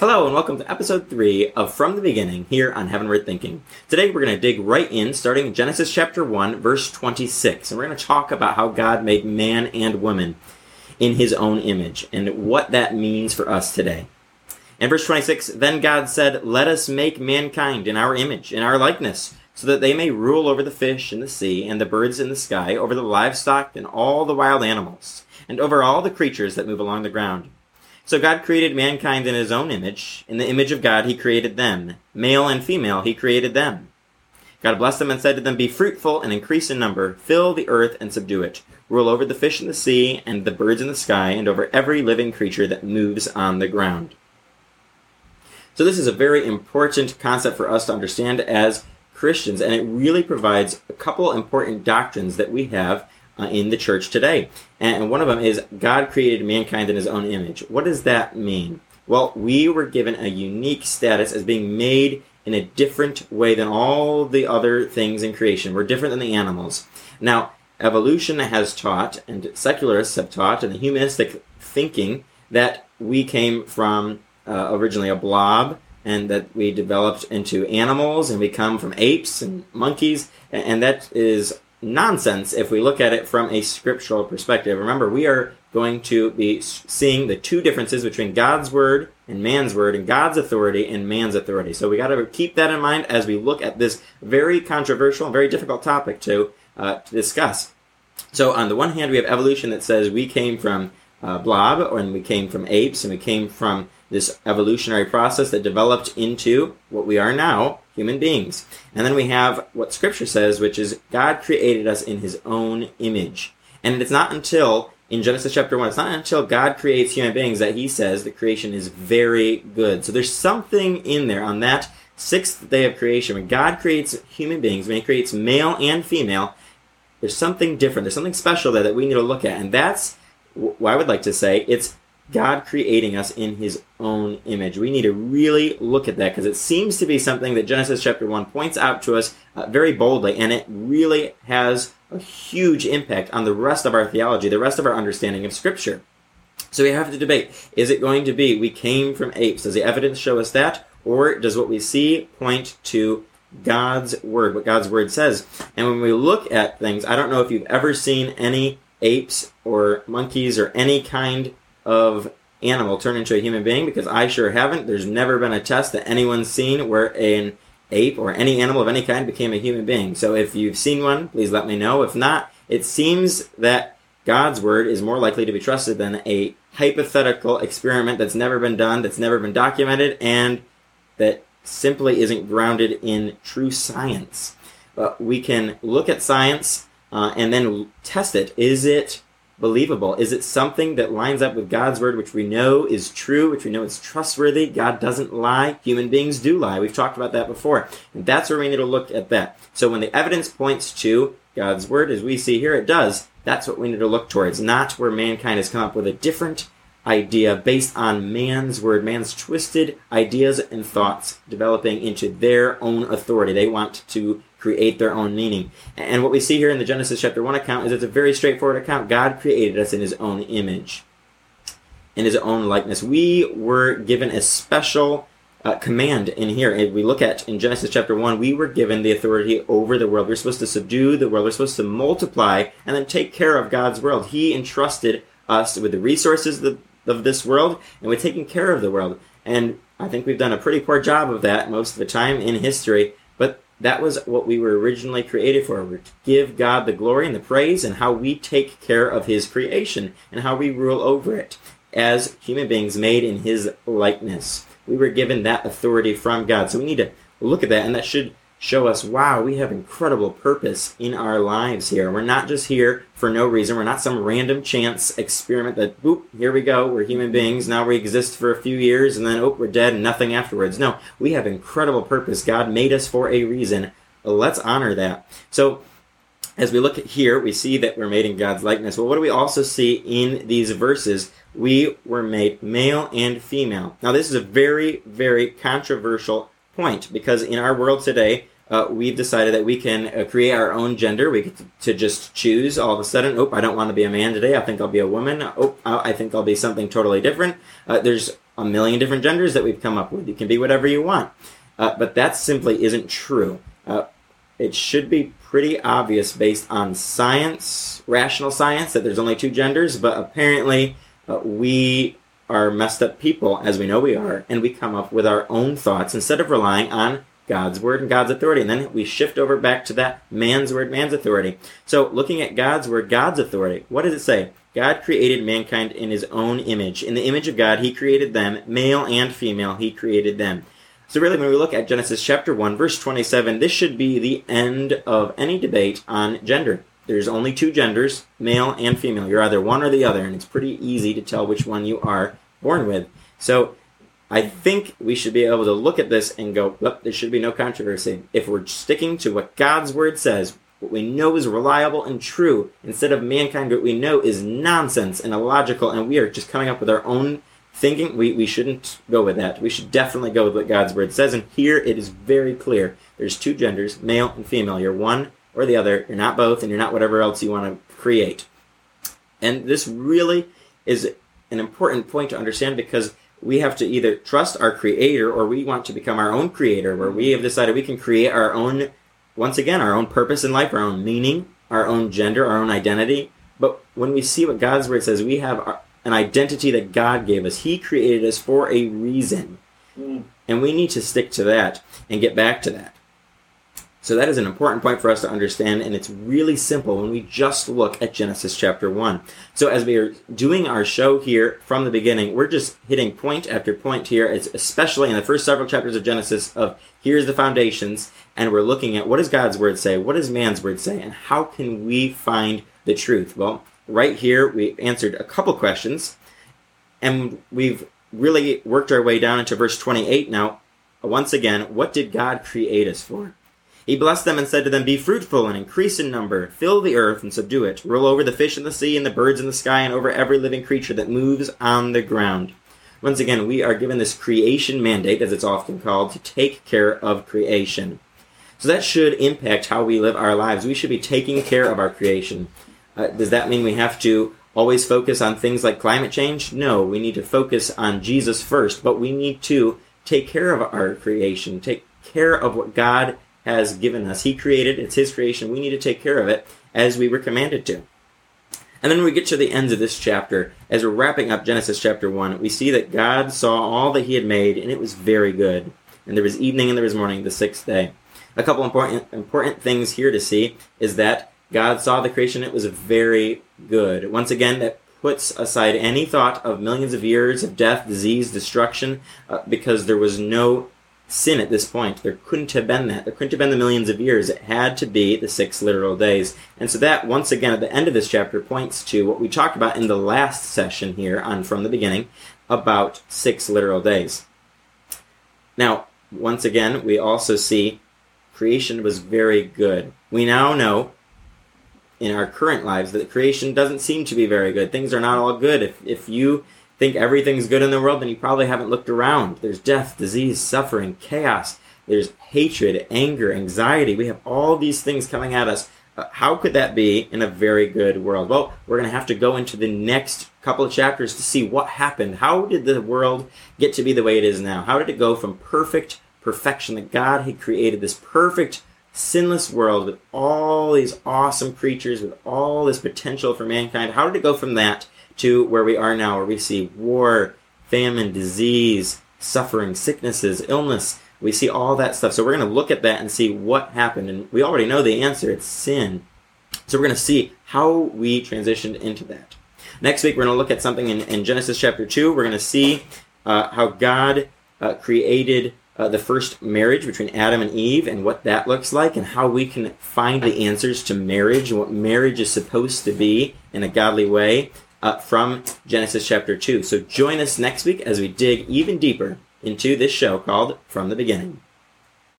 Hello and welcome to episode 3 of From the Beginning here on Heavenward Thinking. Today we're going to dig right in, starting in Genesis chapter 1, verse 26, and we're going to talk about how God made man and woman in his own image and what that means for us today. In verse 26, then God said, Let us make mankind in our image, in our likeness, so that they may rule over the fish in the sea and the birds in the sky, over the livestock and all the wild animals, and over all the creatures that move along the ground. So God created mankind in his own image. In the image of God, he created them. Male and female, he created them. God blessed them and said to them, Be fruitful and increase in number, fill the earth and subdue it. Rule over the fish in the sea and the birds in the sky, and over every living creature that moves on the ground. So, this is a very important concept for us to understand as Christians, and it really provides a couple important doctrines that we have uh, in the church today. And one of them is God created mankind in his own image. What does that mean? Well, we were given a unique status as being made in a different way than all the other things in creation. We're different than the animals. Now, evolution has taught, and secularists have taught, and the humanistic thinking that we came from uh, originally a blob and that we developed into animals and we come from apes and monkeys and that is nonsense if we look at it from a scriptural perspective. Remember, we are going to be seeing the two differences between God's word and man's word, and God's authority and man's authority. So we got to keep that in mind as we look at this very controversial and very difficult topic to, uh, to discuss. So on the one hand, we have evolution that says we came from uh, blob, and we came from apes, and we came from this evolutionary process that developed into what we are now, human beings. And then we have what Scripture says, which is God created us in His own image. And it's not until in Genesis chapter 1, it's not until God creates human beings that He says the creation is very good. So there's something in there on that sixth day of creation when God creates human beings, when He creates male and female, there's something different. There's something special there that we need to look at. And that's what I would like to say. It's God creating us in his own image. We need to really look at that because it seems to be something that Genesis chapter 1 points out to us uh, very boldly, and it really has a huge impact on the rest of our theology, the rest of our understanding of Scripture. So we have to debate is it going to be we came from apes? Does the evidence show us that? Or does what we see point to God's Word, what God's Word says? And when we look at things, I don't know if you've ever seen any apes or monkeys or any kind of animal turn into a human being because I sure haven't. There's never been a test that anyone's seen where an ape or any animal of any kind became a human being. So if you've seen one, please let me know. If not, it seems that God's word is more likely to be trusted than a hypothetical experiment that's never been done, that's never been documented, and that simply isn't grounded in true science. But we can look at science uh, and then test it. Is it believable? Is it something that lines up with God's word, which we know is true, which we know is trustworthy? God doesn't lie. Human beings do lie. We've talked about that before. And that's where we need to look at that. So when the evidence points to God's word, as we see here, it does. That's what we need to look towards, not where mankind has come up with a different idea based on man's word, man's twisted ideas and thoughts developing into their own authority. They want to create their own meaning. And what we see here in the Genesis chapter 1 account is it's a very straightforward account. God created us in his own image, in his own likeness. We were given a special uh, command in here. And we look at in Genesis chapter 1, we were given the authority over the world. We're supposed to subdue the world. We're supposed to multiply and then take care of God's world. He entrusted us with the resources of, of this world and with taking care of the world. And I think we've done a pretty poor job of that most of the time in history. But that was what we were originally created for. We're to give God the glory and the praise and how we take care of His creation and how we rule over it as human beings made in His likeness. We were given that authority from God. So we need to look at that, and that should show us, wow, we have incredible purpose in our lives here. We're not just here for no reason. We're not some random chance experiment that, boop, here we go. We're human beings. Now we exist for a few years and then, oh, we're dead and nothing afterwards. No, we have incredible purpose. God made us for a reason. Let's honor that. So, as we look at here, we see that we're made in God's likeness. Well, what do we also see in these verses? We were made male and female. Now, this is a very, very controversial point because in our world today, uh, we've decided that we can uh, create our own gender. We get to, just choose all of a sudden. Oh, I don't want to be a man today. I think I'll be a woman. Oh, I think I'll be something totally different. Uh, there's a million different genders that we've come up with. You can be whatever you want. Uh, but that simply isn't true. Uh, it should be pretty obvious based on science, rational science, that there's only two genders, but apparently uh, we are messed up people, as we know we are, and we come up with our own thoughts instead of relying on God's word and God's authority. And then we shift over back to that man's word, man's authority. So looking at God's word, God's authority, what does it say? God created mankind in his own image. In the image of God, he created them, male and female, he created them. So really, when we look at Genesis chapter 1, verse 27, this should be the end of any debate on gender. There's only two genders, male and female. You're either one or the other, and it's pretty easy to tell which one you are born with. So I think we should be able to look at this and go, well, there should be no controversy. If we're sticking to what God's word says, what we know is reliable and true, instead of mankind, what we know is nonsense and illogical, and we are just coming up with our own thinking, we, we shouldn't go with that. We should definitely go with what God's word says, and here it is very clear. There's two genders, male and female. You're one or the other. You're not both, and you're not whatever else you want to create. And this really is an important point to understand because we have to either trust our creator or we want to become our own creator where we have decided we can create our own once again our own purpose in life our own meaning our own gender our own identity. But when we see what god's word says we have an identity that god gave us. He created us for a reason. Mm. and we need to stick to that and get back to that so that is an important point for us to understand, and it's really simple when we just look at Genesis chapter 1. So as we are doing our show here from the beginning, we're just hitting point after point here, it's especially in the first several chapters of Genesis of here's the foundations, and we're looking at what does God's word say, what does man's word say, and how can we find the truth? Well, right here we answered a couple questions, and we've really worked our way down into verse 28 now. Once again, what did God create us for? He blessed them and said to them, Be fruitful and increase in number, fill the earth and subdue it, rule over the fish in the sea and the birds in the sky, and over every living creature that moves on the ground. Once again, we are given this creation mandate, as it's often called, to take care of creation. So that should impact how we live our lives. We should be taking care of our creation. Uh, does that mean we have to always focus on things like climate change? No, we need to focus on Jesus first, but we need to take care of our creation, take care of what God has given us. He created, it's His creation. We need to take care of it as we were commanded to. And then we get to the ends of this chapter, as we're wrapping up Genesis chapter 1, we see that God saw all that He had made, and it was very good. And there was evening and there was morning, the sixth day. A couple important, important things here to see is that God saw the creation, it was very good. Once again, that puts aside any thought of millions of years of death, disease, destruction, uh, because there was no sin at this point. There couldn't have been that. There couldn't have been the millions of years. It had to be the six literal days. And so that, once again, at the end of this chapter, points to what we talked about in the last session here on From the Beginning about six literal days. Now, once again, we also see creation was very good. We now know in our current lives that creation doesn't seem to be very good. Things are not all good. If, if you think everything's good in the world, then you probably haven't looked around. There's death, disease, suffering, chaos. There's hatred, anger, anxiety. We have all these things coming at us. Uh, how could that be in a very good world? Well, we're going to have to go into the next couple of chapters to see what happened. How did the world get to be the way it is now? How did it go from perfect perfection that God had created, this perfect, sinless world with all these awesome creatures, with all this potential for mankind? How did it go from that to where we are now, where we see war, famine, disease, suffering, sicknesses, illness. We see all that stuff. So we're going to look at that and see what happened. And we already know the answer it's sin. So we're going to see how we transitioned into that. Next week, we're going to look at something in, in Genesis chapter 2. We're going to see uh, how God uh, created uh, the first marriage between Adam and Eve and what that looks like, and how we can find the answers to marriage and what marriage is supposed to be in a godly way uh, from Genesis chapter 2. So join us next week as we dig even deeper into this show called From the Beginning.